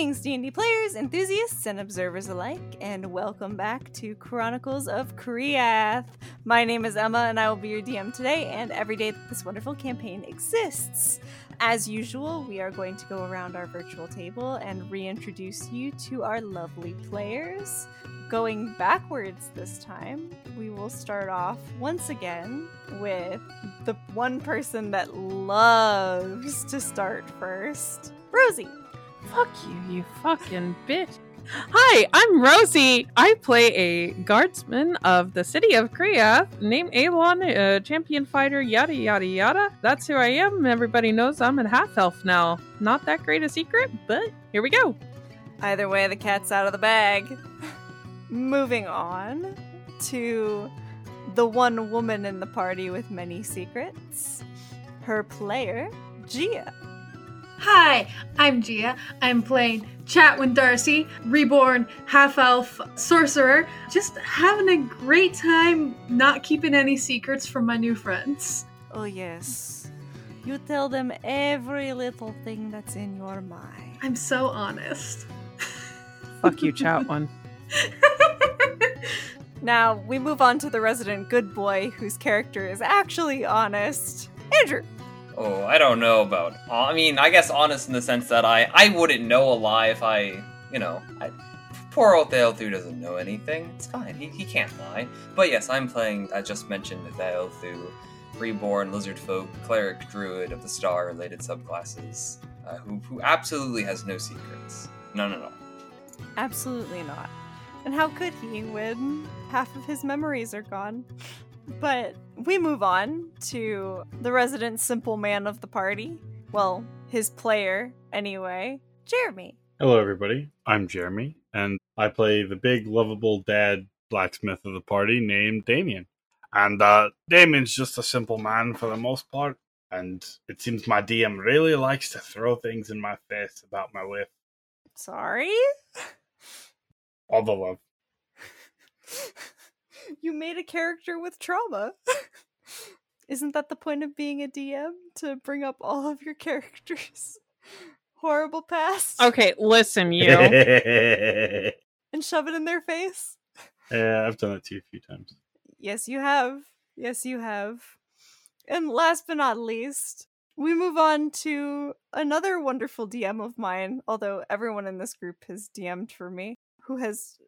Greetings, D&D players, enthusiasts, and observers alike, and welcome back to Chronicles of Chreathe. My name is Emma, and I will be your DM today and every day that this wonderful campaign exists. As usual, we are going to go around our virtual table and reintroduce you to our lovely players. Going backwards this time, we will start off once again with the one person that loves to start first, Rosie. Fuck you, you fucking bitch. Hi, I'm Rosie. I play a guardsman of the city of Chreathe named Alon, a uh, champion fighter, yada yada yada. That's who I am. Everybody knows I'm a half elf now. Not that great a secret, but here we go. Either way, the cat's out of the bag. Moving on to the one woman in the party with many secrets, her player, Gia. Hi, I'm Gia. I'm playing Chatwin Darcy, reborn half elf sorcerer. Just having a great time not keeping any secrets from my new friends. Oh, yes. You tell them every little thing that's in your mind. I'm so honest. Fuck you, chat one. Now, we move on to the resident good boy whose character is actually honest. Andrew. Oh, I don't know about. I mean, I guess honest in the sense that I I wouldn't know a lie if I, you know, I, poor old Theothu doesn't know anything. It's fine. He, he can't lie. But yes, I'm playing. I just mentioned Theothu, reborn lizard folk, cleric, druid of the star-related subclasses, uh, who who absolutely has no secrets. None at all. Absolutely not. And how could he when half of his memories are gone? But we move on to the resident simple man of the party. Well, his player, anyway, Jeremy. Hello, everybody. I'm Jeremy, and I play the big, lovable dad blacksmith of the party named Damian. And uh, Damian's just a simple man for the most part, and it seems my DM really likes to throw things in my face about my wife. Sorry? All the love. you made a character with trauma. Isn't that the point of being a DM? To bring up all of your characters' horrible past Okay, listen, you. and shove it in their face? Yeah, I've done it to you a few times. Yes, you have. Yes, you have. And last but not least, we move on to another wonderful DM of mine, although everyone in this group has DM'd for me, who has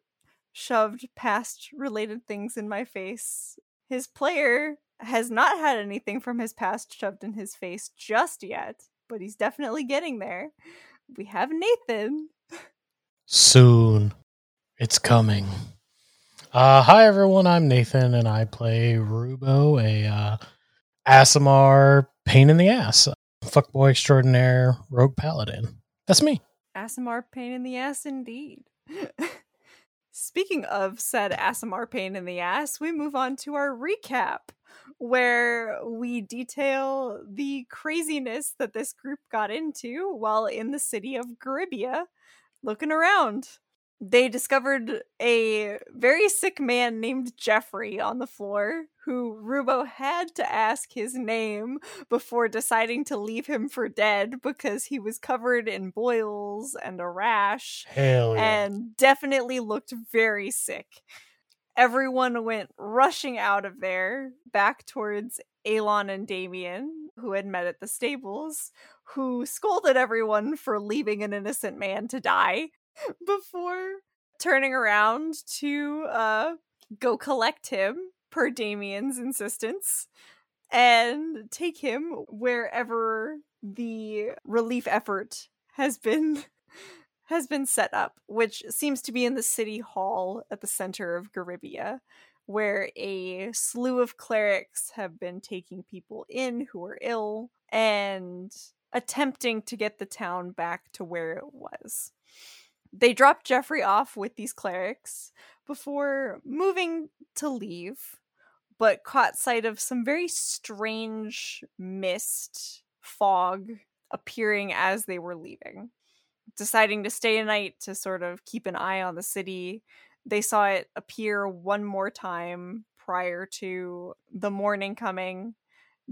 shoved past related things in my face. His player has not had anything from his past shoved in his face just yet, but he's definitely getting there. We have Nathan. Soon. It's coming. Uh, hi everyone, I'm Nathan and I play Rubo, a uh, Aasimar pain in the ass. Fuckboy extraordinaire rogue paladin. That's me. Aasimar pain in the ass indeed. Speaking of said Aasimar pain in the ass, we move on to our recap, where we detail the craziness that this group got into while in the city of Garibia looking around. They discovered a very sick man named Jeffrey on the floor, who Rubo had to ask his name before deciding to leave him for dead because he was covered in boils and a rash yeah. and definitely looked very sick. Everyone went rushing out of there back towards Alon and Damian, who had met at the stables, who scolded everyone for leaving an innocent man to die before turning around to uh, go collect him per Damian's insistence and take him wherever the relief effort has been has been set up, which seems to be in the city hall at the center of Garibia, where a slew of clerics have been taking people in who are ill and attempting to get the town back to where it was. They drop Jeffrey off with these clerics before moving to leave, but caught sight of some very strange mist, fog appearing as they were leaving. Deciding to stay a night to sort of keep an eye on the city, they saw it appear one more time prior to the morning coming.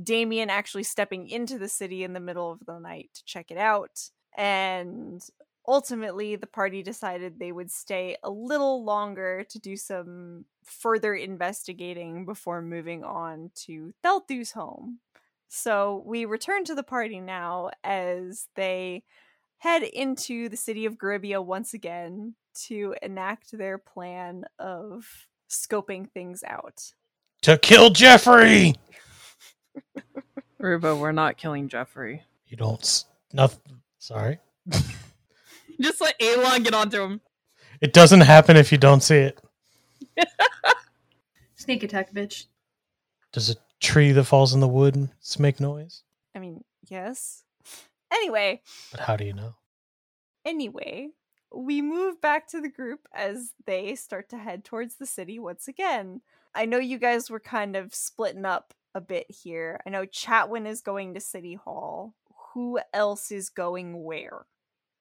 Damian actually stepping into the city in the middle of the night to check it out and ultimately, the party decided they would stay a little longer to do some further investigating before moving on to Thelthu's home. So we return to the party now as they head into the city of Garibia once again to enact their plan of scoping things out. To kill Jeffrey! Rubo, we're not killing Jeffrey. You don't. s- Nothing. Sorry. Just let Alon get onto him. It doesn't happen if you don't see it. Sneak attack, bitch. Does a tree that falls in the wood make noise? I mean, yes. Anyway, But how do you know? Anyway, we move back to the group as they start to head towards the city once again. I know you guys were kind of splitting up a bit here. I know Chatwin is going to City Hall. Who else is going where?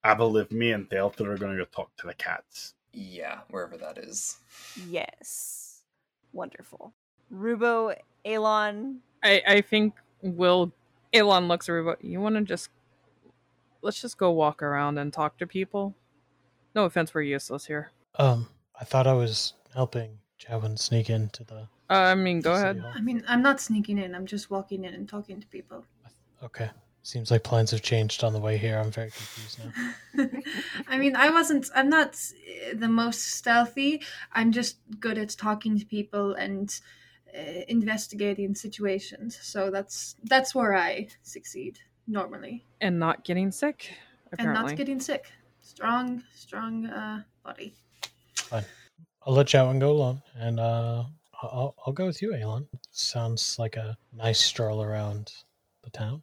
I believe me and Delta are going to go talk to the cats. Yeah, wherever that is. Yes. Wonderful. Rubo, Elon. I, I think Will Elon looks at Rubo. You want to just let's just go walk around and talk to people. No offense, we're useless here. Um, I thought I was helping Javin sneak into the. Uh, I mean, go ahead. Hall. I mean, I'm not sneaking in. I'm just walking in and talking to people. Okay. Seems like plans have changed on the way here. I'm very confused now. I mean, I wasn't. I'm not the most stealthy. I'm just good at talking to people and uh, investigating situations. So that's that's where I succeed normally, And not getting sick. and not getting sick. Strong, strong uh, body. I'll let Javin go alone, and uh, I'll, I'll go with you, Aelon. Sounds like a nice stroll around the town.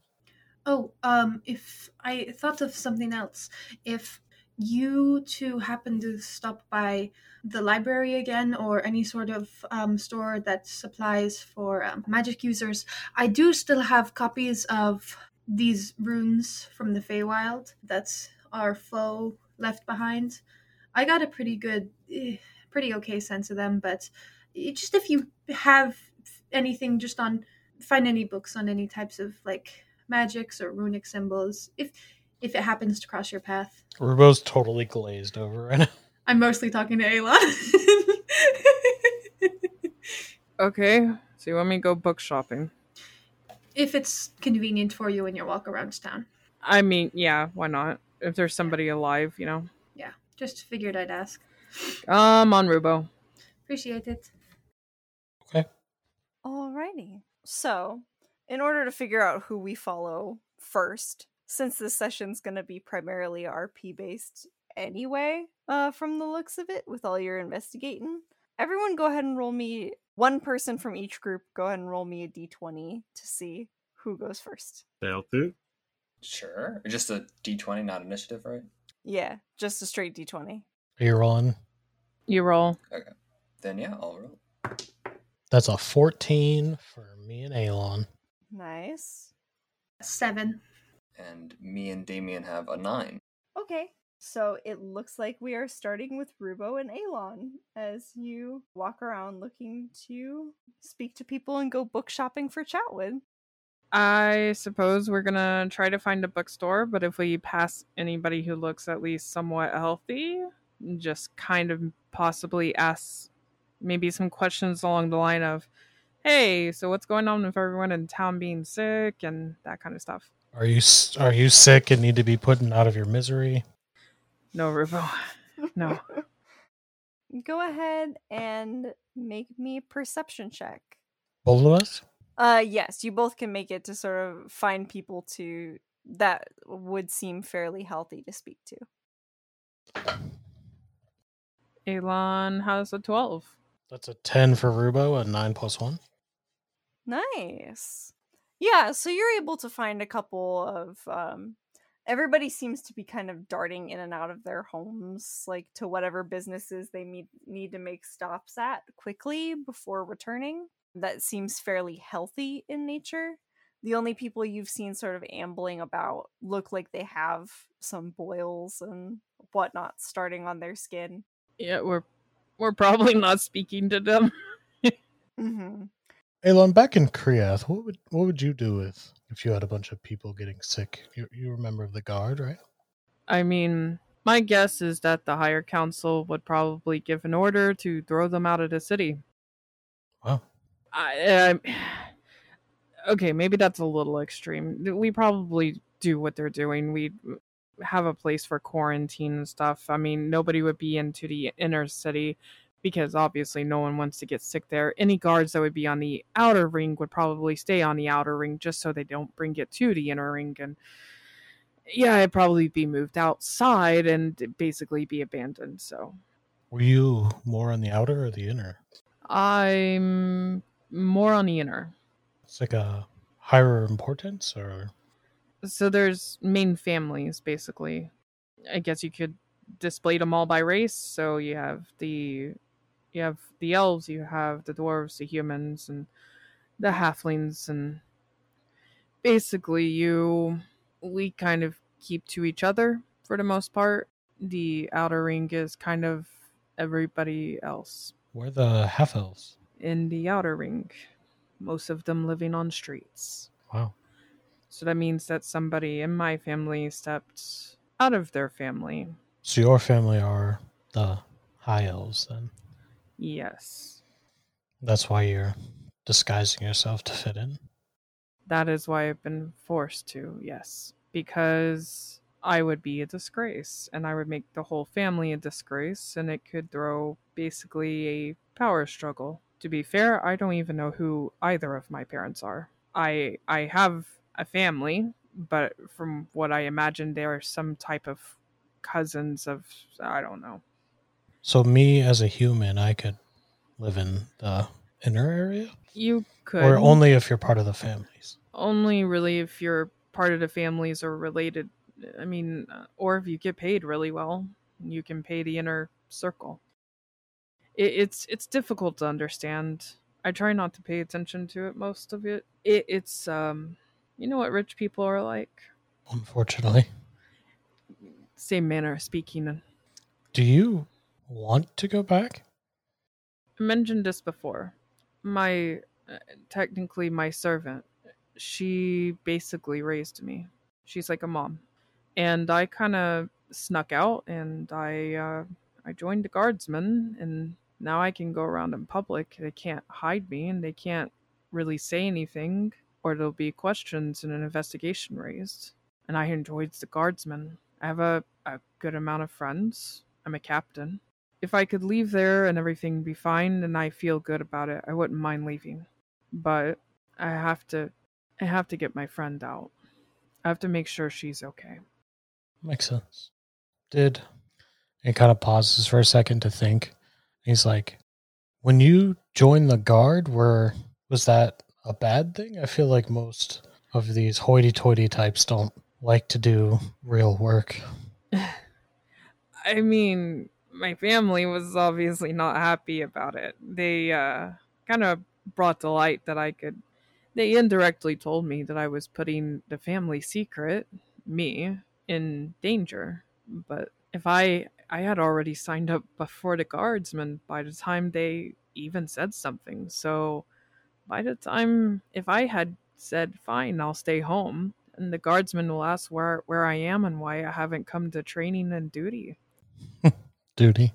Oh, um, if I thought of something else, if you two happen to stop by the library again or any sort of um, store that supplies for um, magic users, I do still have copies of these runes from the Feywild that our foe left behind. I got a pretty good, eh, pretty okay sense of them, but just if you have anything just on, find any books on any types of like magics or runic symbols if if it happens to cross your path. Rubo's totally glazed over right now. I'm mostly talking to Alon. Okay, so you want me to go book shopping? if it's convenient for you in your walk around town. I mean, yeah, why not? If there's somebody alive, you know. Yeah, just figured I'd ask. Um, on Rubo. Appreciate it. Okay. Alrighty. So, in order to figure out who we follow first, since this session's going to be primarily RP based anyway, uh, from the looks of it, with all your investigating, everyone go ahead and roll me one person from each group. Go ahead and roll me a d20 to see who goes first. Delta? Sure. Just a d20, not initiative, right? Yeah, just a straight d20. Are you rolling? You roll. Okay. Then yeah, I'll roll. That's a 14 for me and Aelon. Nice. Seven. And me and Damian have a nine. Okay. So it looks like we are starting with Rubo and Alon as you walk around looking to speak to people and go book shopping for Chatwin. I suppose we're gonna try to find a bookstore, but if we pass anybody who looks at least somewhat healthy, just kind of possibly ask maybe some questions along the line of, "Hey, so what's going on with everyone in town being sick and that kind of stuff." Are you are you sick and need to be put out of your misery? No, Rubo. No. Go ahead and make me a perception check. Both of us? Uh yes, you both can make it to sort of find people to that would seem fairly healthy to speak to. Elon has a 12. That's a 10 for Rubo, a 9 plus 1. Nice. Yeah, so you're able to find a couple of um everybody seems to be kind of darting in and out of their homes like to whatever businesses they need need to make stops at quickly before returning. That seems fairly healthy in nature. The only people you've seen sort of ambling about look like they have some boils and whatnot starting on their skin. Yeah, we're we're probably not speaking to them. Mm-hmm. Aelon, back in Chreathe, what would what would you do with if you had a bunch of people getting sick? You you were a member of the guard, right? I mean, My guess is that the higher council would probably give an order to throw them out of the city. Wow. I, I, okay, maybe that's a little extreme. We probably do what they're doing. We have a place for quarantine and stuff. I mean, nobody would be into the inner city because obviously no one wants to get sick there. Any guards that would be on the outer ring would probably stay on the outer ring just so they don't bring it to the inner ring and yeah, it'd probably be moved outside and basically be abandoned. So Were you more on the outer or the inner? I'm more on the inner. It's like a higher importance or So there's main families basically. I guess you could display them all by race. So you have the you have the elves, you have the dwarves, the humans, and the halflings, and basically you we kind of keep to each other for the most part. The outer ring is kind of everybody else where the half elves? in the outer ring. Most of them living on streets. Wow. So that means that somebody in my family stepped out of their family. So your family are the high elves then. Yes. That's why you're disguising yourself to fit in. That is why I've been forced to, yes. Because I would be a disgrace, and I would make the whole family a disgrace, and it could throw basically a power struggle. To be fair, I don't even know who either of my parents are. I I have a family, but from what I imagine, they are some type of cousins of I don't know. So me as a human, I could live in the inner area, You could or only if you're part of the families. only really if you're part of the families or related. I mean, uh, or if you get paid really well, you can pay the inner circle. It, it's it's difficult to understand. I try not to pay attention to it most of it. it. It's um, you know what rich people are like. Unfortunately, Same manner of speaking. do you want to go back? I mentioned this before. My uh, technically my servant, she basically raised me. She's like a mom, and I kind of snuck out and I uh, I joined the guardsmen, and now I can go around in public. They can't hide me, and they can't really say anything, or there'll be questions and an investigation raised. And I enjoyed the guardsmen. I have a, a good amount of friends. I'm a captain if I could leave there and everything be fine and I feel good about it, I wouldn't mind leaving. But I have to I have to get my friend out. I have to make sure she's okay. Makes sense. Did he kind of pauses for a second to think? He's like, when you joined the guard, were was that a bad thing? I feel like most of these hoity-toity types don't like to do real work. I mean, my family was obviously not happy about it. They uh kind of brought to light that I could they indirectly told me that I was putting the family secret, me, in danger. But if I I had already signed up before the guardsmen by the time they even said something. So by the time if I had said fine, I'll stay home, and the guardsmen will ask where where I am and why I haven't come to training and duty. Duty.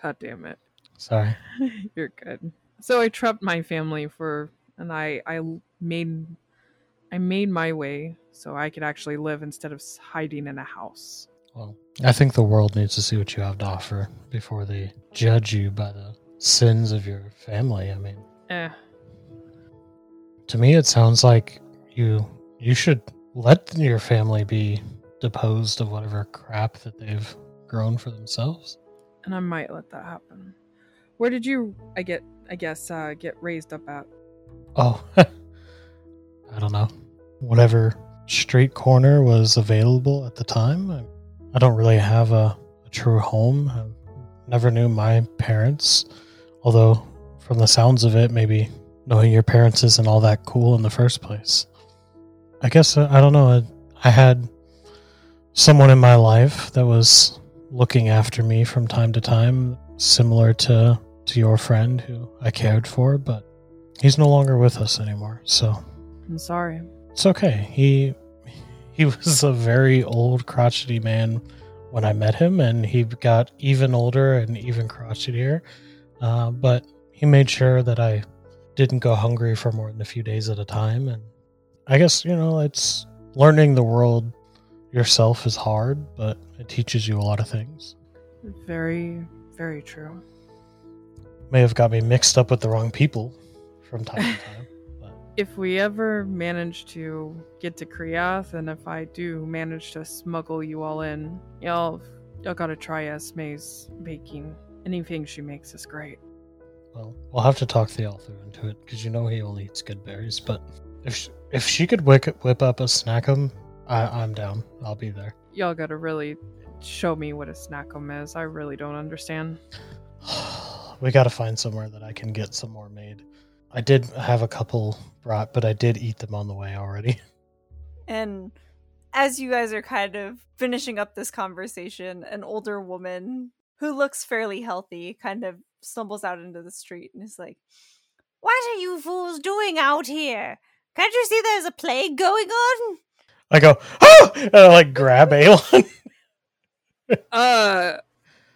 God damn it. Sorry. You're good. So I trapped my family for and I I made I made my way so I could actually live instead of hiding in a house. Well, I think the world needs to see what you have to offer before they judge you by the sins of your family. I mean, Eh. to me it sounds like you you should let your family be deposed of whatever crap that they've grown for themselves. And I might let that happen. Where did you I get I guess uh get raised up at? Oh, I don't know. Whatever street corner was available at the time. I, I don't really have a, a true home. I never knew my parents, although from the sounds of it, maybe knowing your parents isn't all that cool in the first place. I guess uh, I don't know. I, I had someone in my life that was looking after me from time to time, similar to to your friend who I cared for, but he's no longer with us anymore. So I'm sorry. it's okay. He he was a very old crotchety man when I met him, and he got even older and even crotchetier. Uh, but he made sure that I didn't go hungry for more than a few days at a time. And I guess, you know, it's learning the world yourself is hard, but it teaches you a lot of things. Very, very true. May have got me mixed up with the wrong people from time to time. But If we ever manage to get to Chreathe, and if I do manage to smuggle you all in, y'all, y'all gotta try Esme's baking. Anything she makes is great. well, we'll have to talk the author into it because you know he only eats good berries. But if she, if she could whip, whip up a snackum, I, I'm down. I'll be there. Y'all gotta really show me what a snackum is. I really don't understand. we got to find somewhere that I can get some more made. I did have a couple brought, but I did eat them on the way already. And as you guys are kind of finishing up this conversation, an older woman who looks fairly healthy kind of stumbles out into the street and is like, What are you fools doing out here? Can't you see there's a plague going on? I go, oh, and I like grab Aelon. Uh,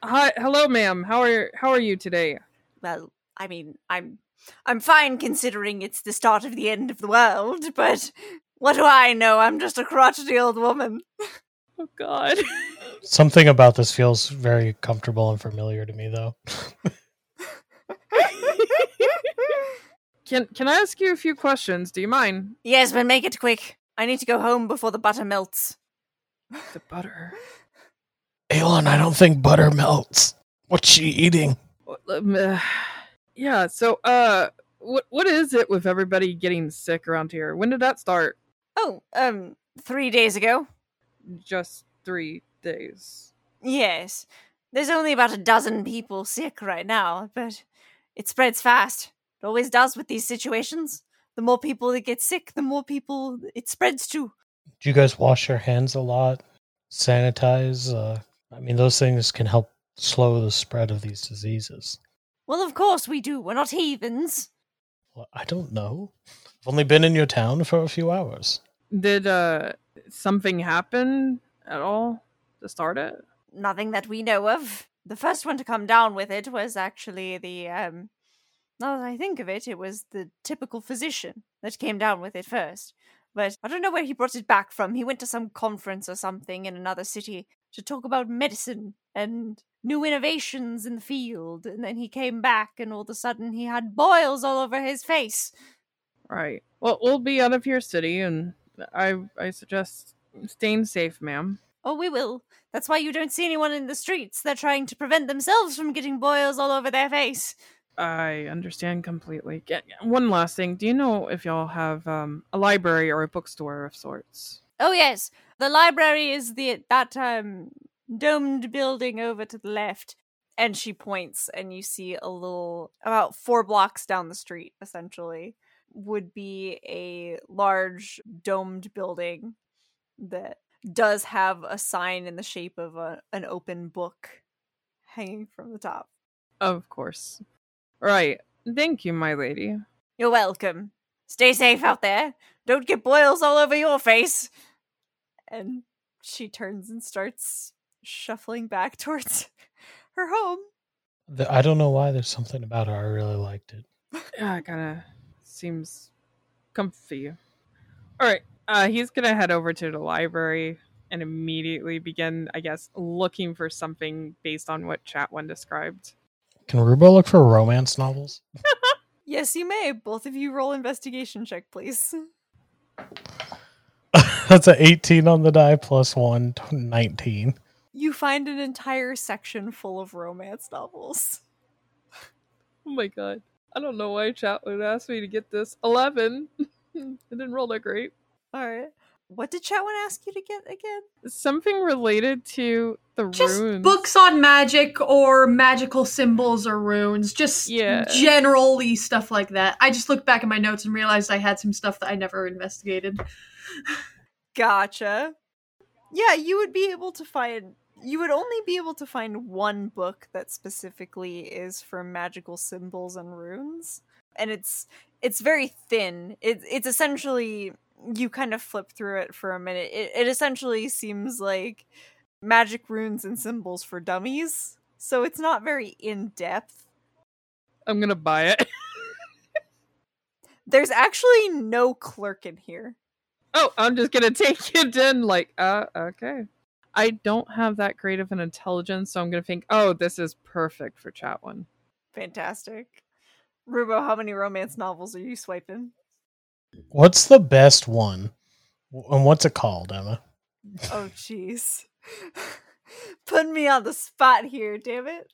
hi, hello, ma'am. How are how are you today? Well, I mean, I'm I'm fine considering it's the start of the end of the world, but what do I know? I'm just a crotchety old woman. Oh God. Something about this feels very comfortable and familiar to me, though. can can I ask you a few questions? Do you mind? yes, but make it quick. I need to go home before the butter melts. The butter. Aelon, I don't think butter melts. What's she eating? Yeah. So, uh, what what is it with everybody getting sick around here? When did that start? Oh, um, three days ago. Just three days. Yes. There's only about a dozen people sick right now, but it spreads fast. It always does with these situations. The more people that get sick, the more people it spreads to. Do you guys wash your hands a lot? Sanitize? Uh, I mean, those things can help slow the spread of these diseases. Well, of course we do. We're not heathens. Well, I don't know. I've only been in your town for a few hours. Did uh something happen at all to start it? Nothing that we know of. The first one to come down with it was actually the, um, now that I think of it, it was the typical physician that came down with it first. But I don't know where he brought it back from. He went to some conference or something in another city to talk about medicine and new innovations in the field. And then he came back, and all of a sudden he had boils all over his face. Right. Well, we'll be out of your city, and I I suggest staying safe, ma'am. Oh, we will. That's why you don't see anyone in the streets. They're trying to prevent themselves from getting boils all over their face. I understand completely. One last thing. Do you know if y'all have um, a library or a bookstore of sorts? Oh yes, the library is the that um domed building over to the left. And she points, and you see a little about four blocks down the street, essentially, would be a large domed building that does have a sign in the shape of a, an open book hanging from the top. Of course. Right. Thank you, my lady. You're welcome. Stay safe out there. Don't get boils all over your face. And she turns and starts shuffling back towards her home. The- I don't know why. There's something about her. I really liked it. Yeah, it kind of seems comfy. All right. Uh, he's gonna head over to the library and immediately begin, I guess, looking for something based on what Chatwin described. Can Rubo look for romance novels? Yes, you may. Both of you roll investigation check, please. That's an 18 on the die plus one, 19. You find an entire section full of romance novels. Oh my god. I don't know why chat would ask me to get this. 11. it didn't roll that great. All right. What did Chatwin ask you to get again? Something related to the runes. Just runes. books on magic or magical symbols or runes. Just Yeah. generally stuff like that. I just looked back at my notes and realized I had some stuff that I never investigated. Gotcha. Yeah, you would be able to find. You would only be able to find one book that specifically is for magical symbols and runes, and it's it's very thin. It, it's essentially you kind of flip through it for a minute. It, it essentially seems like magic runes and symbols for dummies, so it's not very in depth. I'm gonna buy it. There's actually no clerk in here. oh, I'm just gonna take it in. Like, uh, okay. I don't have that great of an intelligence, so I'm gonna think, oh, this is perfect for Chatwin. Fantastic. Rubo, how many romance novels are you swiping? What's the best one? And what's it called, Emma? Oh, jeez. Putting me on the spot here, damn it.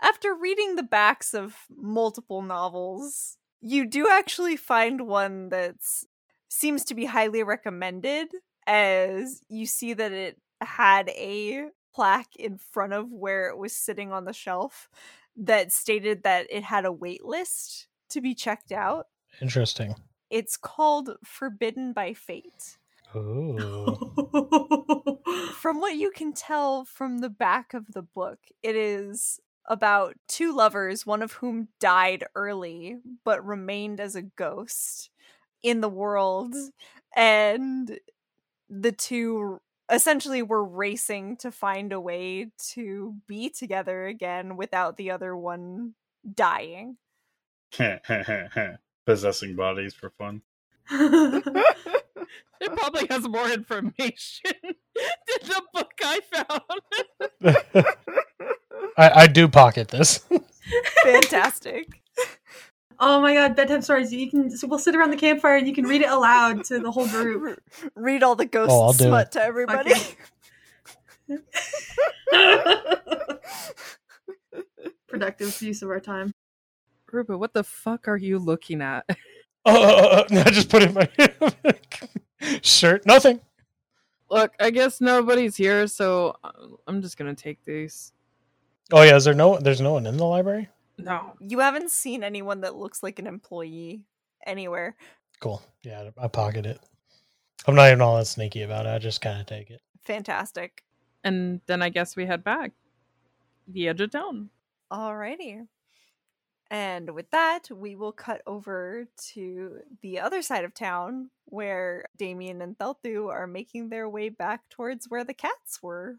After reading the backs of multiple novels, you do actually find one that seems to be highly recommended as you see that it had a plaque in front of where it was sitting on the shelf that stated that it had a wait list to be checked out. Interesting. It's called Forbidden by Fate. From what you can tell from the back of the book, it is about two lovers, one of whom died early but remained as a ghost in the world. And the two essentially were racing to find a way to be together again without the other one dying. Possessing bodies for fun. It probably has more information than the book I found. I, I do pocket this. Fantastic. oh my god, bedtime stories. You can so we'll sit around the campfire and you can read it aloud to the whole group. Read all the ghost Oh, smut it. to everybody. Productive use of our time. Rubo, what the fuck are you looking at? oh, I just put it in my shirt. Nothing. Look, I guess nobody's here, so uh, I'm just gonna take these. Oh yeah, is there no? There's no one in the library. No. you haven't seen anyone that looks like an employee anywhere. Cool. Yeah, I pocket it. I'm not even all that sneaky about it. I just kind of take it. Fantastic. And then I guess we head back. The edge of town. Alrighty. And with that, we will cut over to the other side of town where Damian and Thelthu are making their way back towards where the cats were.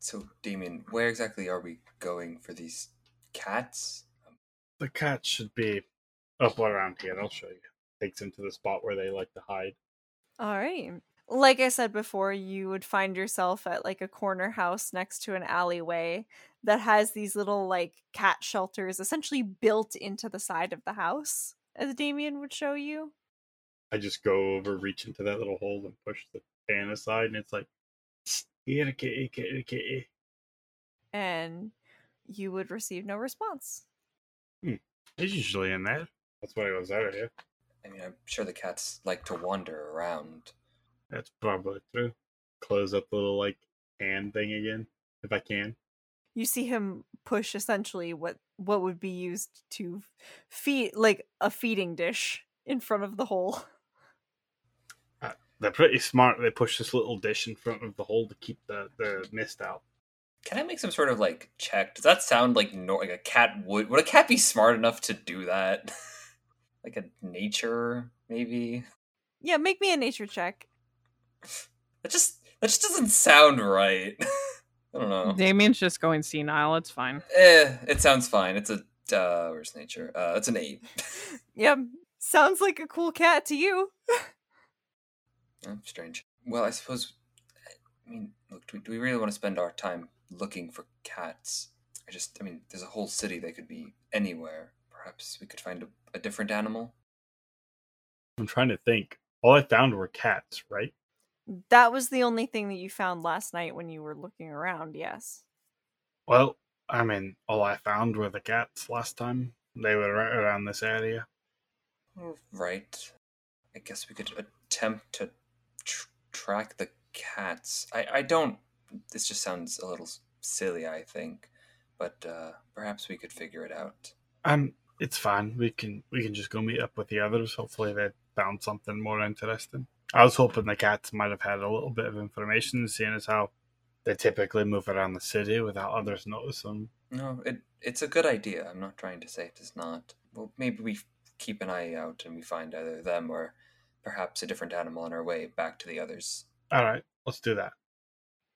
So, Damian, where exactly are we going for these cats? Um, the cats should be up around here. I'll show you. Takes him to the spot where they like to hide. All right. Like I said before, you would find yourself at like a corner house next to an alleyway that has these little like cat shelters essentially built into the side of the house, as Damian would show you. I just go over, reach into that little hole, and push the pan aside, and it's like, here, kitty, kitty, kitty. And you would receive no response. Hmm. He's usually in there. That's why he was out of here. I mean, I'm sure the cats like to wander around. That's probably true. Close up the little like hand thing again, if I can. You see him push essentially what what would be used to feed like a feeding dish in front of the hole. Uh, they're pretty smart. They push this little dish in front of the hole to keep the, the mist out. Can I make some sort of like check? Does that sound like no, like a cat would? Would a cat be smart enough to do that? like a nature, maybe. Yeah, make me a nature check. That just that just doesn't sound right. I don't know. Damian's just going senile. It's fine. Eh, it sounds fine. It's a uh, where's nature? Uh, it's an eight. Yep. Sounds like a cool cat to you. Oh, strange. Well, I suppose. I mean, look, do we, do we really want to spend our time looking for cats? I just, I mean, there's a whole city. They could be anywhere. Perhaps we could find a, a different animal. I'm trying to think. All I found were cats, right? That was the only thing that you found last night when you were looking around, yes. Well, I mean, all I found were the cats last time. They were right around this area. Right. I guess we could attempt to tr- track the cats. I, I don't. This just sounds a little silly, I think, but uh, perhaps we could figure it out. Um, it's fine. We can we can just go meet up with the others. Hopefully, they found something more interesting. I was hoping the cats might have had a little bit of information, seeing as how they typically move around the city without others noticing. No, it it's a good idea. I'm not trying to say it is not. Well, maybe we keep an eye out and we find either them or perhaps a different animal on our way back to the others. All right, let's do that.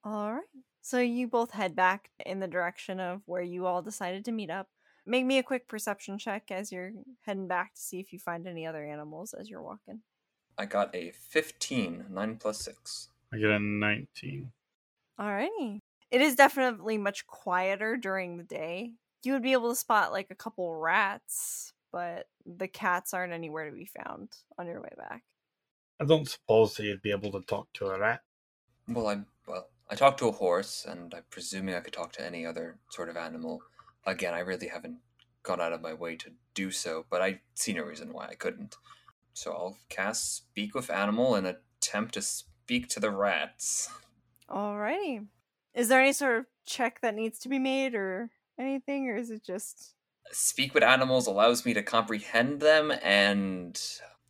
All right. So you both head back in the direction of where you all decided to meet up. Make me a quick perception check as you're heading back to see if you find any other animals as you're walking. I got a 15, 9 plus 6. I get a 19. Alrighty. It is definitely much quieter during the day. You would be able to spot like a couple rats, but the cats aren't anywhere to be found on your way back. I don't suppose that you'd be able to talk to a rat. Well, I well, I talked to a horse, and I'm presuming I could talk to any other sort of animal. Again, I really haven't gone out of my way to do so, but I see no reason why I couldn't. So I'll cast Speak with Animal and attempt to speak to the rats. Alrighty. Is there any sort of check that needs to be made or anything, or is it just Speak with animals allows me to comprehend them and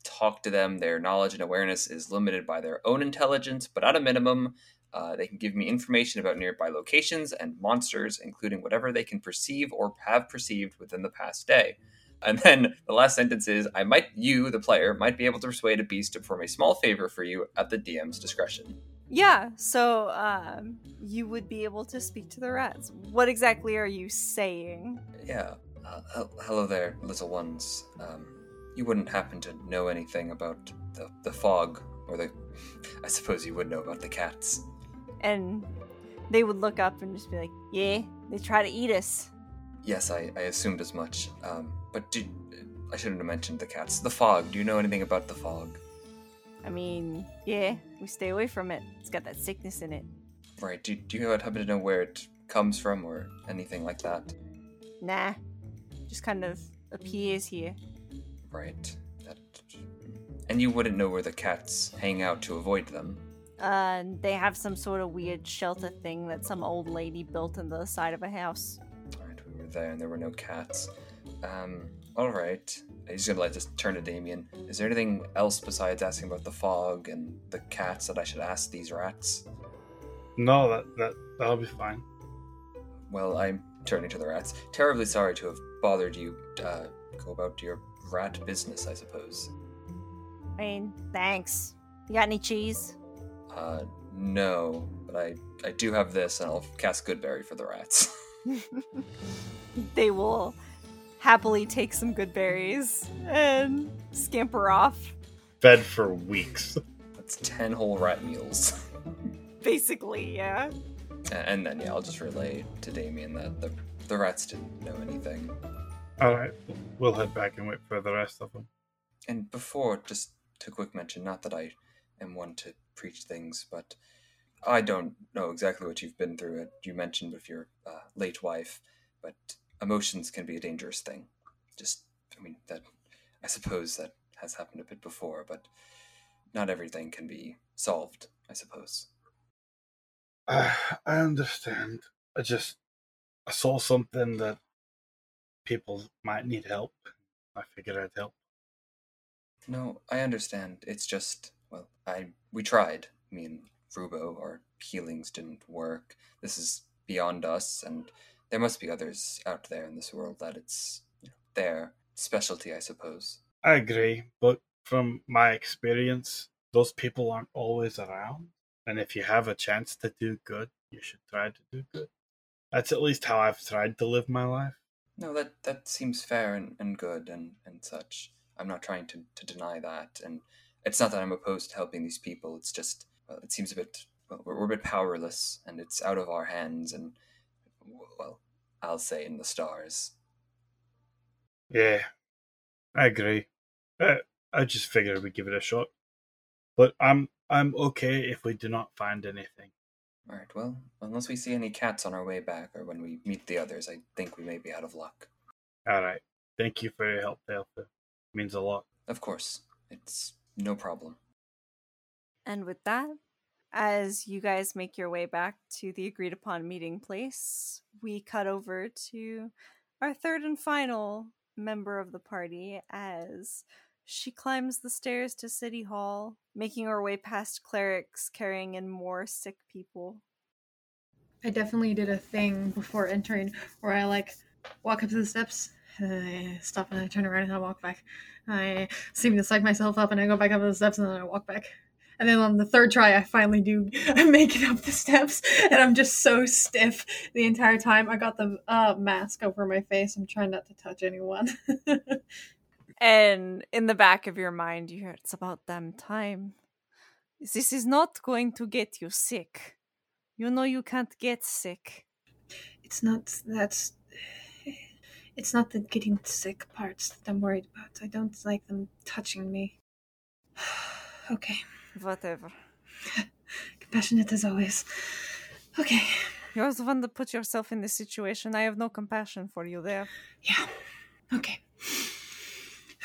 talk to them. Their knowledge and awareness is limited by their own intelligence, but at a minimum, uh, they can give me information about nearby locations and monsters, including whatever they can perceive or have perceived within the past day. And then the last sentence is I might, you, the player, might be able to persuade a beast to perform a small favor for you at the DM's discretion. Yeah, so um, you would be able to speak to the rats. What exactly are you saying? Yeah. Uh, hello there, little ones. Um, you wouldn't happen to know anything about the, the fog, or the. I suppose you would know about the cats. And they would look up and just be like, "Yeah, they try to eat us." Yes, I, I assumed as much. Um, but I shouldn't have mentioned the cats. The fog. Do you know anything about the fog? I mean, yeah, we stay away from it. It's got that sickness in it. Right. Do, do you happen to know where it comes from or anything like that? Nah, just kind of appears here. Right. That. And you wouldn't know where the cats hang out to avoid them. Uh, they have some sort of weird shelter thing that some old lady built in the side of a house. Alright, we were there and there were no cats. Um, alright. He's gonna like just turn to Damian. Is there anything else besides asking about the fog and the cats that I should ask these rats? No, that that that'll be fine. Well, I'm turning to the rats. Terribly sorry to have bothered you. Uh, go about your rat business, I suppose. I mean, thanks. You got any cheese? Uh, no, but I I do have this, and I'll cast Goodberry for the rats. they will happily take some good berries and scamper off. Fed for weeks. That's ten whole rat meals. Basically, yeah. and then yeah, I'll just relay to Damian that the the rats didn't know anything. All right, we'll head back and wait for the rest of them. And before, just to quick mention, not that I am one to preach things, but I don't know exactly what you've been through. It you mentioned with your uh, late wife, but emotions can be a dangerous thing. Just, I mean, that I suppose that has happened a bit before, but not everything can be solved. I suppose. Uh, I understand. I just I saw something that people might need help. I figured I'd help. No, I understand. It's just, well, I we tried. Me and Rubo, our healings didn't work. This is beyond us, and there must be others out there in this world that it's you know, their specialty, I suppose. I agree, but from my experience, those people aren't always around. And if you have a chance to do good, you should try to do good. That's at least how I've tried to live my life. No, that that seems fair and, and good and, and such. I'm not trying to, to deny that, and it's not that I'm opposed to helping these people. It's just well, it seems a bit well, we're, we're a bit powerless, and it's out of our hands, and I'll say in the stars. Yeah, I agree. I, I just figured we'd give it a shot. But I'm I'm okay if we do not find anything. All right. Well, unless we see any cats on our way back, or when we meet the others, I think we may be out of luck. All right. Thank you for your help, Delta. means a lot. Of course, it's no problem. And with that, as you guys make your way back to the agreed upon meeting place, we cut over to our third and final member of the party as she climbs the stairs to City Hall, making her way past clerics carrying in more sick people. I definitely did a thing before entering where I like walk up to the steps, and I stop and I turn around and I walk back. I seem to psych myself up and I go back up the steps and then I walk back. And then on the third try, I finally do make it up the steps, and I'm just so stiff the entire time. I got the uh, mask over my face. I'm trying not to touch anyone. And in the back of your mind, you hear it's about damn time. This is not going to get you sick. You know you can't get sick. it's not that's. It's not the getting sick parts that I'm worried about. I don't like them touching me. okay, Whatever. compassionate as always. Okay, You're the one that put yourself in this situation. I have no compassion for you there. Yeah. Okay.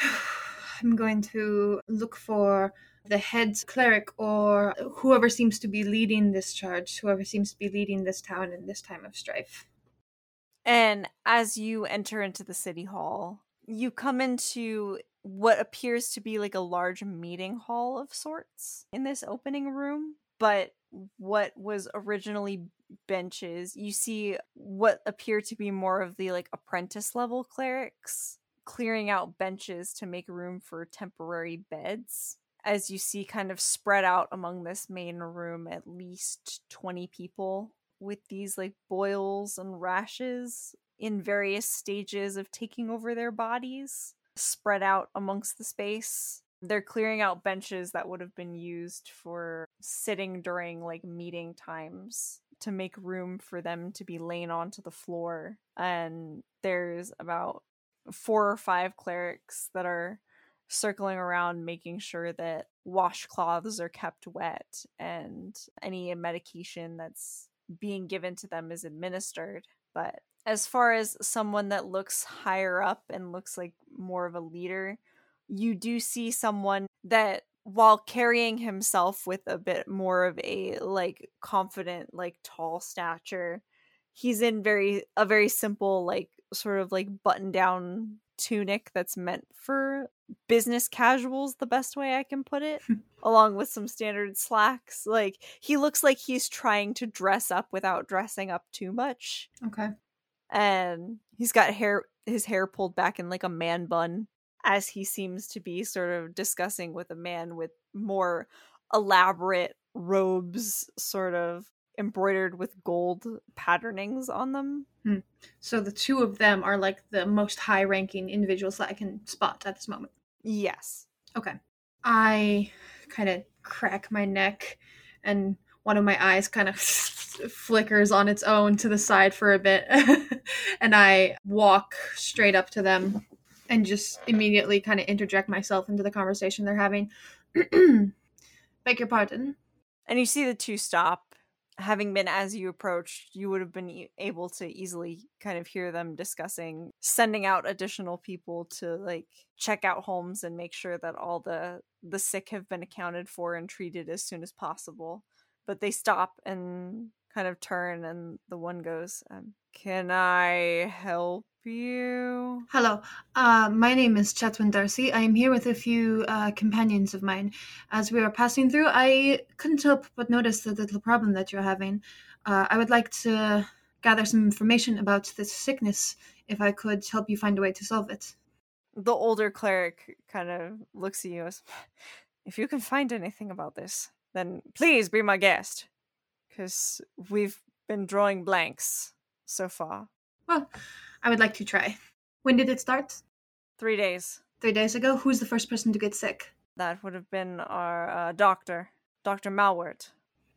I'm going to look for the head cleric or whoever seems to be leading this charge, whoever seems to be leading this town in this time of strife. And as you enter into the city hall, you come into what appears to be like a large meeting hall of sorts in this opening room. But what was originally benches, you see what appear to be more of the like apprentice level clerics clearing out benches to make room for temporary beds. As you see, kind of spread out among this main room, at least 20 people with these like boils and rashes in various stages of taking over their bodies, spread out amongst the space. They're clearing out benches that would have been used for sitting during like meeting times to make room for them to be laying onto the floor. And there's about four or five clerics that are circling around making sure that washcloths are kept wet and any medication that's being given to them is administered. But as far as someone that looks higher up and looks like more of a leader, you do see someone that while carrying himself with a bit more of a like confident like tall stature he's in very a very simple like sort of like button down tunic that's meant for business casuals the best way i can put it along with some standard slacks like he looks like he's trying to dress up without dressing up too much Okay. and he's got hair his hair pulled back in like a man bun as he seems to be sort of discussing with a man with more elaborate robes sort of embroidered with gold patternings on them hmm. So the two of them are like the most high ranking individuals that I can spot at this moment. yes Okay. I kind of crack my neck and one of my eyes kind of flickers on its own to the side for a bit. and I walk straight up to them and just immediately kind of interject myself into the conversation they're having. Beg your pardon. and you see the two stop having been as you approached you would have been able to easily kind of hear them discussing sending out additional people to like check out homes and make sure that all the the sick have been accounted for and treated as soon as possible but they stop and kind of turn and the one goes um, can i help you Hello, uh, my name is Chatwin Darcy. I am here with a few uh, companions of mine. As we are passing through, I couldn't help but notice the little problem that you're having. Uh, I would like to gather some information about this sickness, if I could help you find a way to solve it. the older cleric kind of looks at you as if you can find anything about this then please be my guest because we've been drawing blanks so far Well, I would like to try. When did it start? three days Three days ago. Who's the first person to get sick? that would have been our uh, doctor dr malwart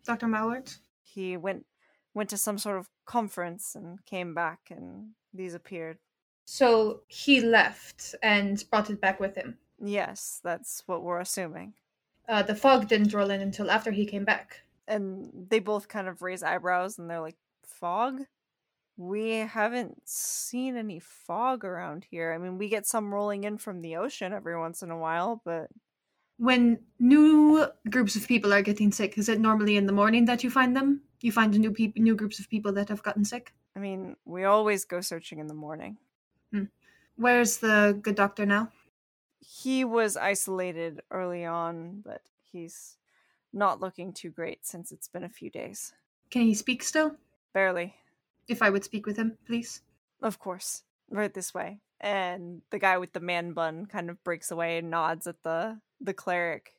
Dr. Mallard? he went went to some sort of conference and came back and these appeared So he left and brought it back with him. yes that's what we're assuming Uh, the fog didn't roll in until after he came back. and they both kind of raise eyebrows and they're like fog we haven't seen any fog around here i mean we get some rolling in from the ocean every once in a while but When new groups of people are getting sick, is it normally in the morning that you find them? You find new new groups of people that have gotten sick. i mean we always go searching in the morning hmm. Where's the good doctor now? he was isolated early on but he's not looking too great since it's been a few days Can he speak still? barely If I would speak with him, please. Of course. Right this way. And the guy with the man bun kind of breaks away and nods at the the cleric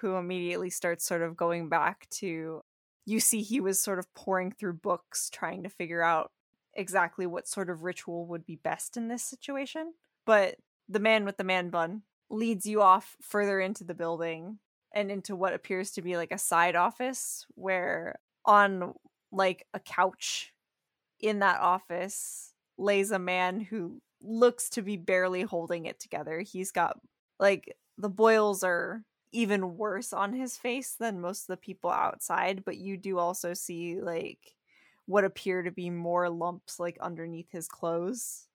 who immediately starts sort of going back to you see he was sort of pouring through books trying to figure out exactly what sort of ritual would be best in this situation. But the man with the man bun leads you off further into the building and into what appears to be like a side office where on like a couch in that office lays a man who looks to be barely holding it together. He's got like the boils are even worse on his face than most of the people outside, but you do also see like what appear to be more lumps like underneath his clothes.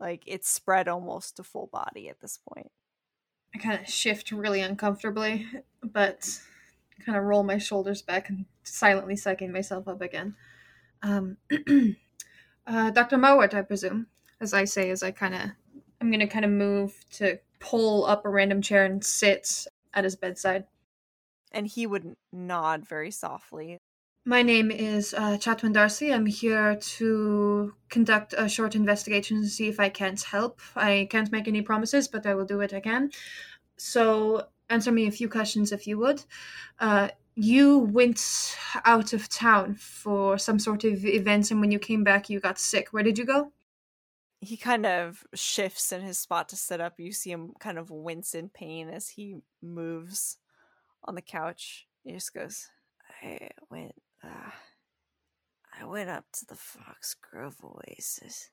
Like it's spread almost to full body at this point. I kind of shift really uncomfortably, but kind of roll my shoulders back and silently sucking myself up again. Um, uh, Dr. Mowat, I presume, as I say, as I kind of, I'm gonna kind of move to pull up a random chair and sit at his bedside. And he would nod very softly. My name is uh, Chatwin Darcy. I'm here to conduct a short investigation to see if I can't help. I can't make any promises, but I will do what I can. So, answer me a few questions if you would. Uh, you went out of town for some sort of event, and when you came back, you got sick. Where did you go? He kind of shifts in his spot to sit up. You see him kind of wince in pain as he moves on the couch. He just goes, I went uh, I went up to the Foxgrove Oasis.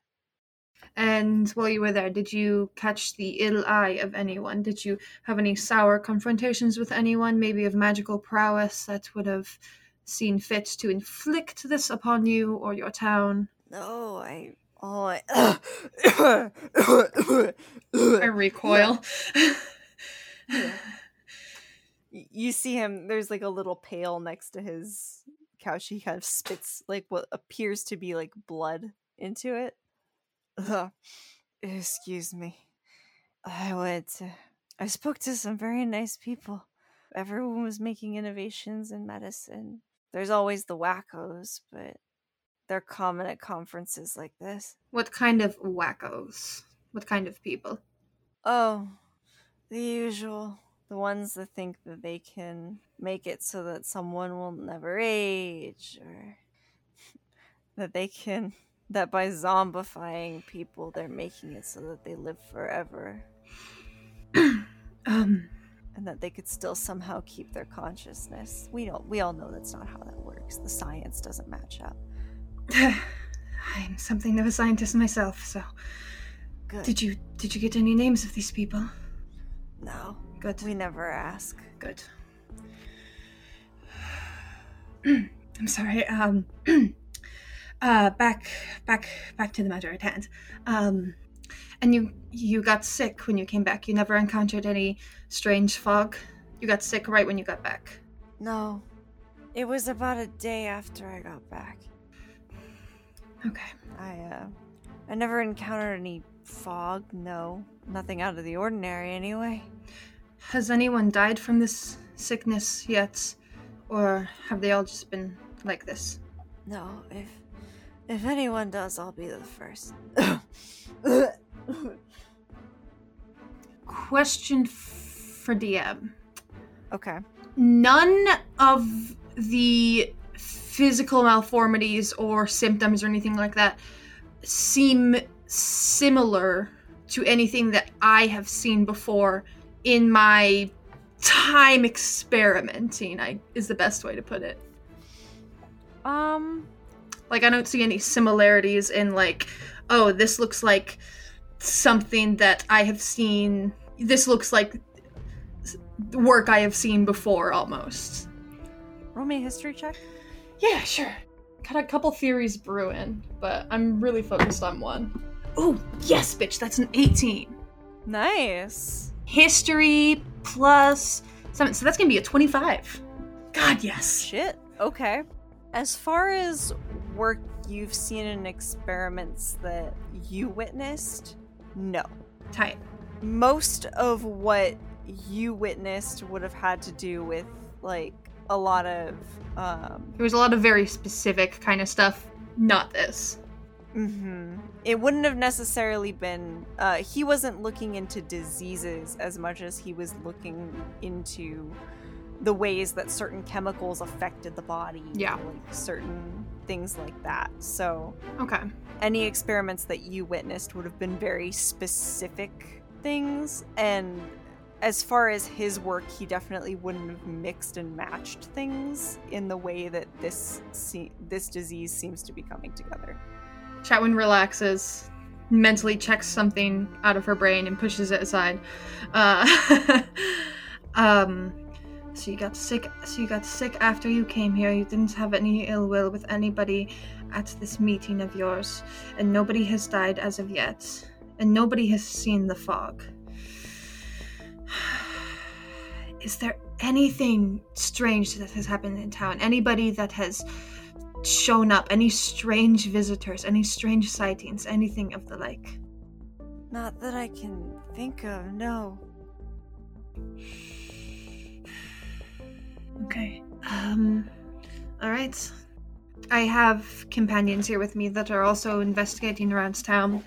And while you were there, did you catch the ill eye of anyone? Did you have any sour confrontations with anyone, maybe of magical prowess that would have seen fit to inflict this upon you or your town? No, I. Oh, I. I recoil. you see him, there's like a little pail next to his couch. He kind of spits like what appears to be like blood into it. Ugh. Excuse me. I went to, I spoke to some very nice people. Everyone was making innovations in medicine. There's always the wackos, but they're common at conferences like this. What kind of wackos? What kind of people? Oh, the usual. The ones that think that they can make it so that someone will never age, or that they can that by zombifying people they're making it so that they live forever. Um and that they could still somehow keep their consciousness. We don't we all know that's not how that works. The science doesn't match up. I'm something of a scientist myself so. Good. Did you did you get any names of these people? No. Good. We never ask. Good. I'm sorry um uh back back back to the matter at hand. Um and you you got sick when you came back. You never encountered any strange fog. You got sick right when you got back. No. It was about a day after i got back. Okay. I uh i never encountered any fog no. Nothing out of the ordinary anyway. Has anyone died from this sickness yet? Or have they all just been like this? No. If if anyone does, I'll be the first. Question for DM. Okay. None of the physical malformities or symptoms or anything like that seem similar to anything that I have seen before in my time experimenting. I is the best way to put it. Um like I don't see any similarities in like, oh, this looks like something that I have seen. This looks like work I have seen before almost. Roll me a history check. Yeah, sure. Got a couple theories brewing, but I'm really focused on one. Oh, yes, bitch, that's an 18. Nice. History plus seven, so that's gonna be a 25. God, yes. Shit. Okay. As far as work you've seen in experiments that you witnessed, no. Tight. Most of what you witnessed would have had to do with like a lot of um There was a lot of very specific kind of stuff. Not this. Mm-hmm. It wouldn't have necessarily been. Uh, he wasn't looking into diseases as much as he was looking into the ways that certain chemicals affected the body. Yeah. Like certain things like that. So Okay. any experiments that you witnessed would have been very specific things and as far as his work he definitely wouldn't have mixed and matched things in the way that this se- this disease seems to be coming together Chatwin relaxes, mentally checks something out of her brain and pushes it aside. Uh, um, so you got sick. So you got sick after you came here. You didn't have any ill will with anybody at this meeting of yours, and nobody has died as of yet, and nobody has seen the fog. Is there anything strange that has happened in town? Anybody that has shown up? Any strange visitors? Any strange sightings? Anything of the like? not that i can think of no Okay. Um. All right. I have companions here with me that are also investigating around town,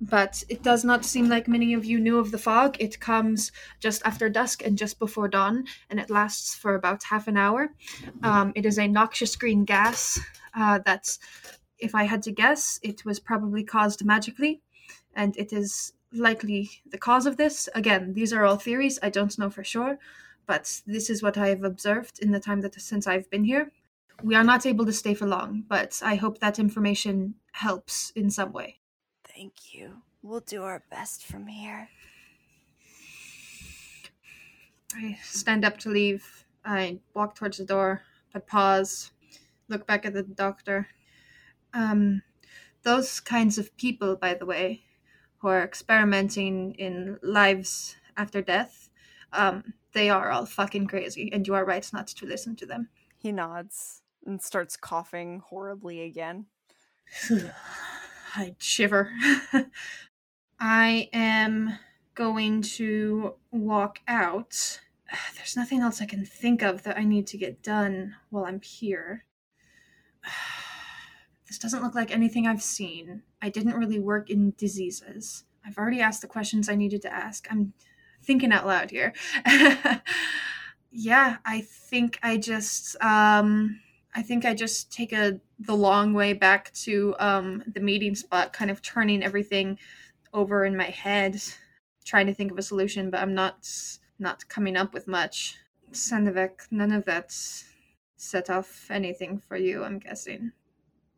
but it does not seem like many of you knew of the fog. It comes just after dusk and just before dawn, and it lasts for about half an hour. Um, it is a noxious green gas uh, that's, if I had to guess, it was probably caused magically, and it is likely the cause of this. Again, these are all theories. I don't know for sure but this is what I have observed in the time that since I've been here. We are not able to stay for long, but I hope that information helps in some way. thank you we'll do our best from here I stand up to leave. I walk towards the door, but pause, look back at the doctor. Um, those kinds of people, by the way, who are experimenting in lives after death, um, they are all fucking crazy, and you are right not to listen to them. he nods and starts coughing horribly again I shiver. I am going to walk out. There's nothing else I can think of that I need to get done while I'm here. This doesn't look like anything I've seen. I didn't really work in diseases. I've already asked the questions I needed to ask. I'm thinking out loud here. yeah, I think I just um I think I just take a the long way back to um the meeting spot, kind of turning everything over in my head, trying to think of a solution, but I'm not not coming up with much. Sandevek, none of that set off anything for you, I'm guessing.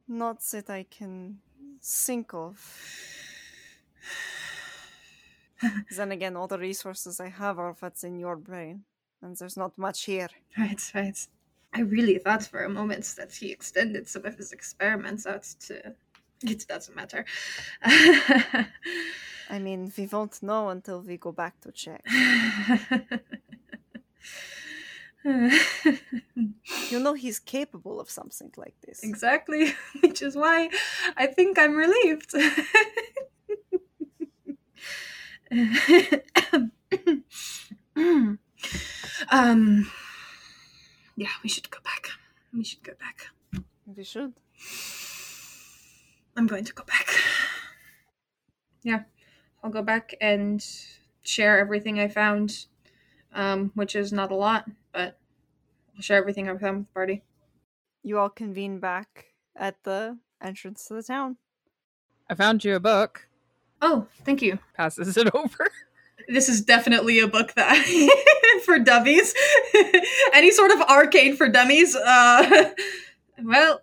not that i can think of then again all the resources i have are what's in your brain and there's not much here Right, right. I really thought for a moment that he extended some of his experiments out to. It doesn't matter. i mean we won't know until we go back to check you know he's capable of something like this exactly, which is why I think I'm relieved. um, yeah, we should go back. We should go back. we should I'm going to go back. Yeah, I'll go back and share everything I found, um, which is not a lot, but I'll share everything I found with the party. you all convene back at the entrance to the town I found you a book. Oh, thank you. Passes it over. This is definitely a book that for dummies. Any sort of arcade for dummies. Uh, well,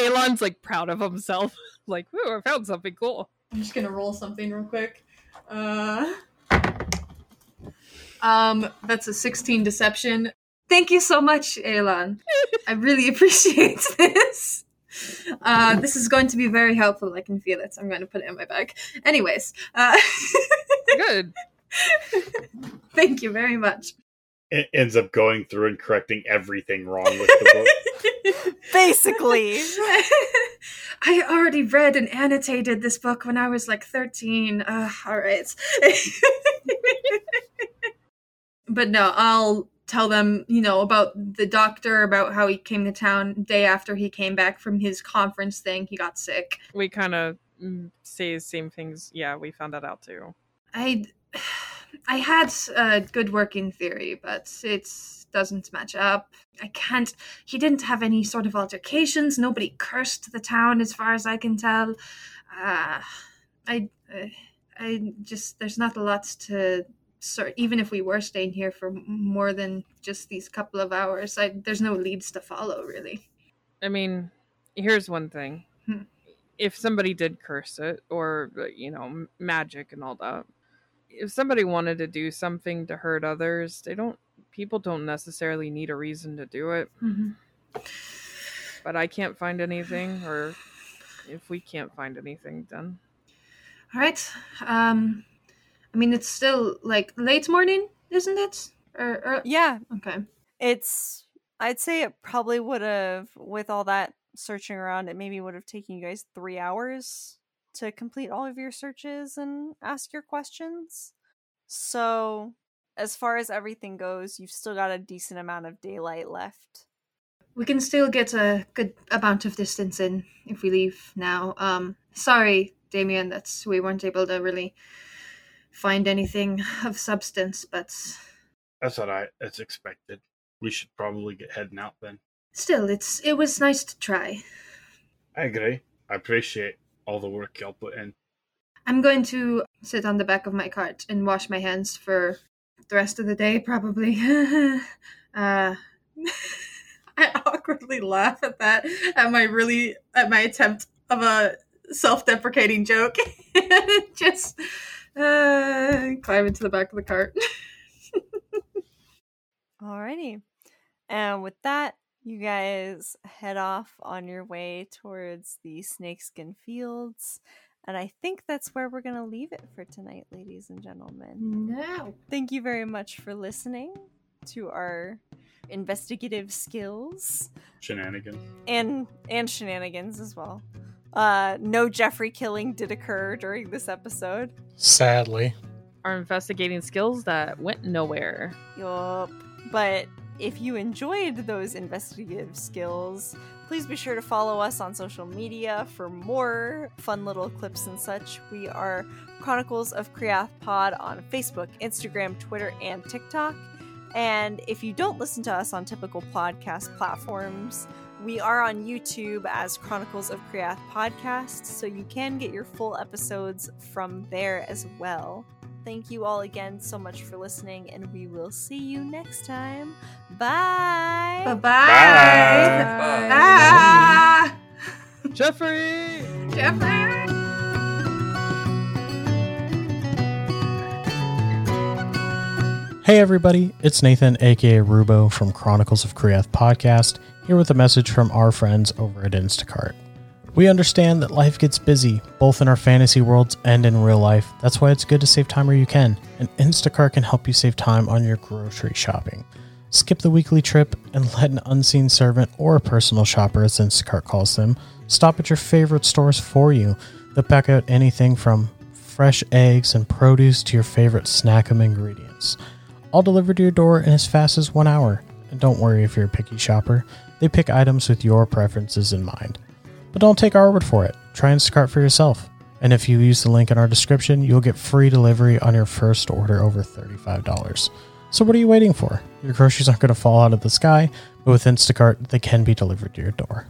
Elon's like proud of himself. Like, ooh, I found something cool. I'm just gonna roll something real quick. Uh, um, that's a 16 deception. Thank you so much, Elon. I really appreciate this. Uh, this is going to be very helpful. I can feel it. I'm going to put it in my bag. Anyways, uh, Good. thank you very much. It ends up going through and correcting everything wrong with the book. basically I already read and annotated this book when I was like 13. Uh, all right. but no, I'll tell them, you know, about the doctor, about how he came to town day after he came back from his conference thing. He got sick. We kind of say the same things. Yeah, we found that out too. I I had a good working theory, but it doesn't match up. I can't. He didn't have any sort of altercations. Nobody cursed the town, as far as I can tell. Uh, I, I just there's not a lot to sort. Even if we were staying here for more than just these couple of hours, I, there's no leads to follow, really. I mean, here's one thing. Hmm. If somebody did curse it, or, uh, you know, magic and all that, if somebody wanted to do something to hurt others, they don't, people don't necessarily need a reason to do it. Mm-hmm. But I can't find anything, or if we can't find anything, then. All right. Um, I mean, it's still like late morning, isn't it? Or, or Yeah, okay. it's. I'd say it probably would have, with all that searching around, it maybe would have taken you guys three hours to complete all of your searches and ask your questions. So, as far as everything goes, you've still got a decent amount of daylight left. We can still get a good amount of distance in if we leave now. Um, sorry, Damian, that we weren't able to really find anything of substance, but That's all right. It's expected. We should probably get heading out then. still, it's it was nice to try. I agree. I appreciate all the work y'all put in. I'm going to sit on the back of my cart and wash my hands for the rest of the day, probably. uh, I awkwardly laugh at that, at my really, at my attempt of a self-deprecating joke. Just uh, climb into the back of the cart. Alrighty. And with that, you guys head off on your way towards the Snakeskin Fields. And I think that's where we're going to leave it for tonight, ladies and gentlemen. No. Thank you very much for listening to our investigative skills Shenanigans. and and shenanigans as well. Uh no Jeffrey killing did occur during this episode. Sadly. Our investigating skills that went nowhere. Yup. But if you enjoyed those investigative skills, please be sure to follow us on social media for more fun little clips and such. We are Chronicles of Chreathe Pod on Facebook, Instagram, Twitter, and TikTok. And if you don't listen to us on typical podcast platforms, we are on YouTube as Chronicles of Chreathe Podcast, so you can get your full episodes from there as well. Thank you all again so much for listening, and we will see you next time. Bye. Bye-bye. Bye. Ah! Jeffrey! Jeffrey! Hey everybody, it's Nathan, aka Rubo from Chronicles of Chreathe podcast, here with a message from our friends over at Instacart. We understand that life gets busy, both in our fantasy worlds and in real life. That's why it's good to save time where you can, and Instacart can help you save time on your grocery shopping. Skip the weekly trip and let an unseen servant or a personal shopper, as Instacart calls them, stop at your favorite stores for you. They'll pack out anything from fresh eggs and produce to your favorite snack 'em ingredients all delivered to your door in as fast as one hour. And don't worry if you're a picky shopper, they pick items with your preferences in mind. But don't take our word for it. Try Instacart for yourself. And if you use the link in our description, you'll get free delivery on your first order over $35. So what are you waiting for? Your groceries aren't going to fall out of the sky, but with Instacart, they can be delivered to your door.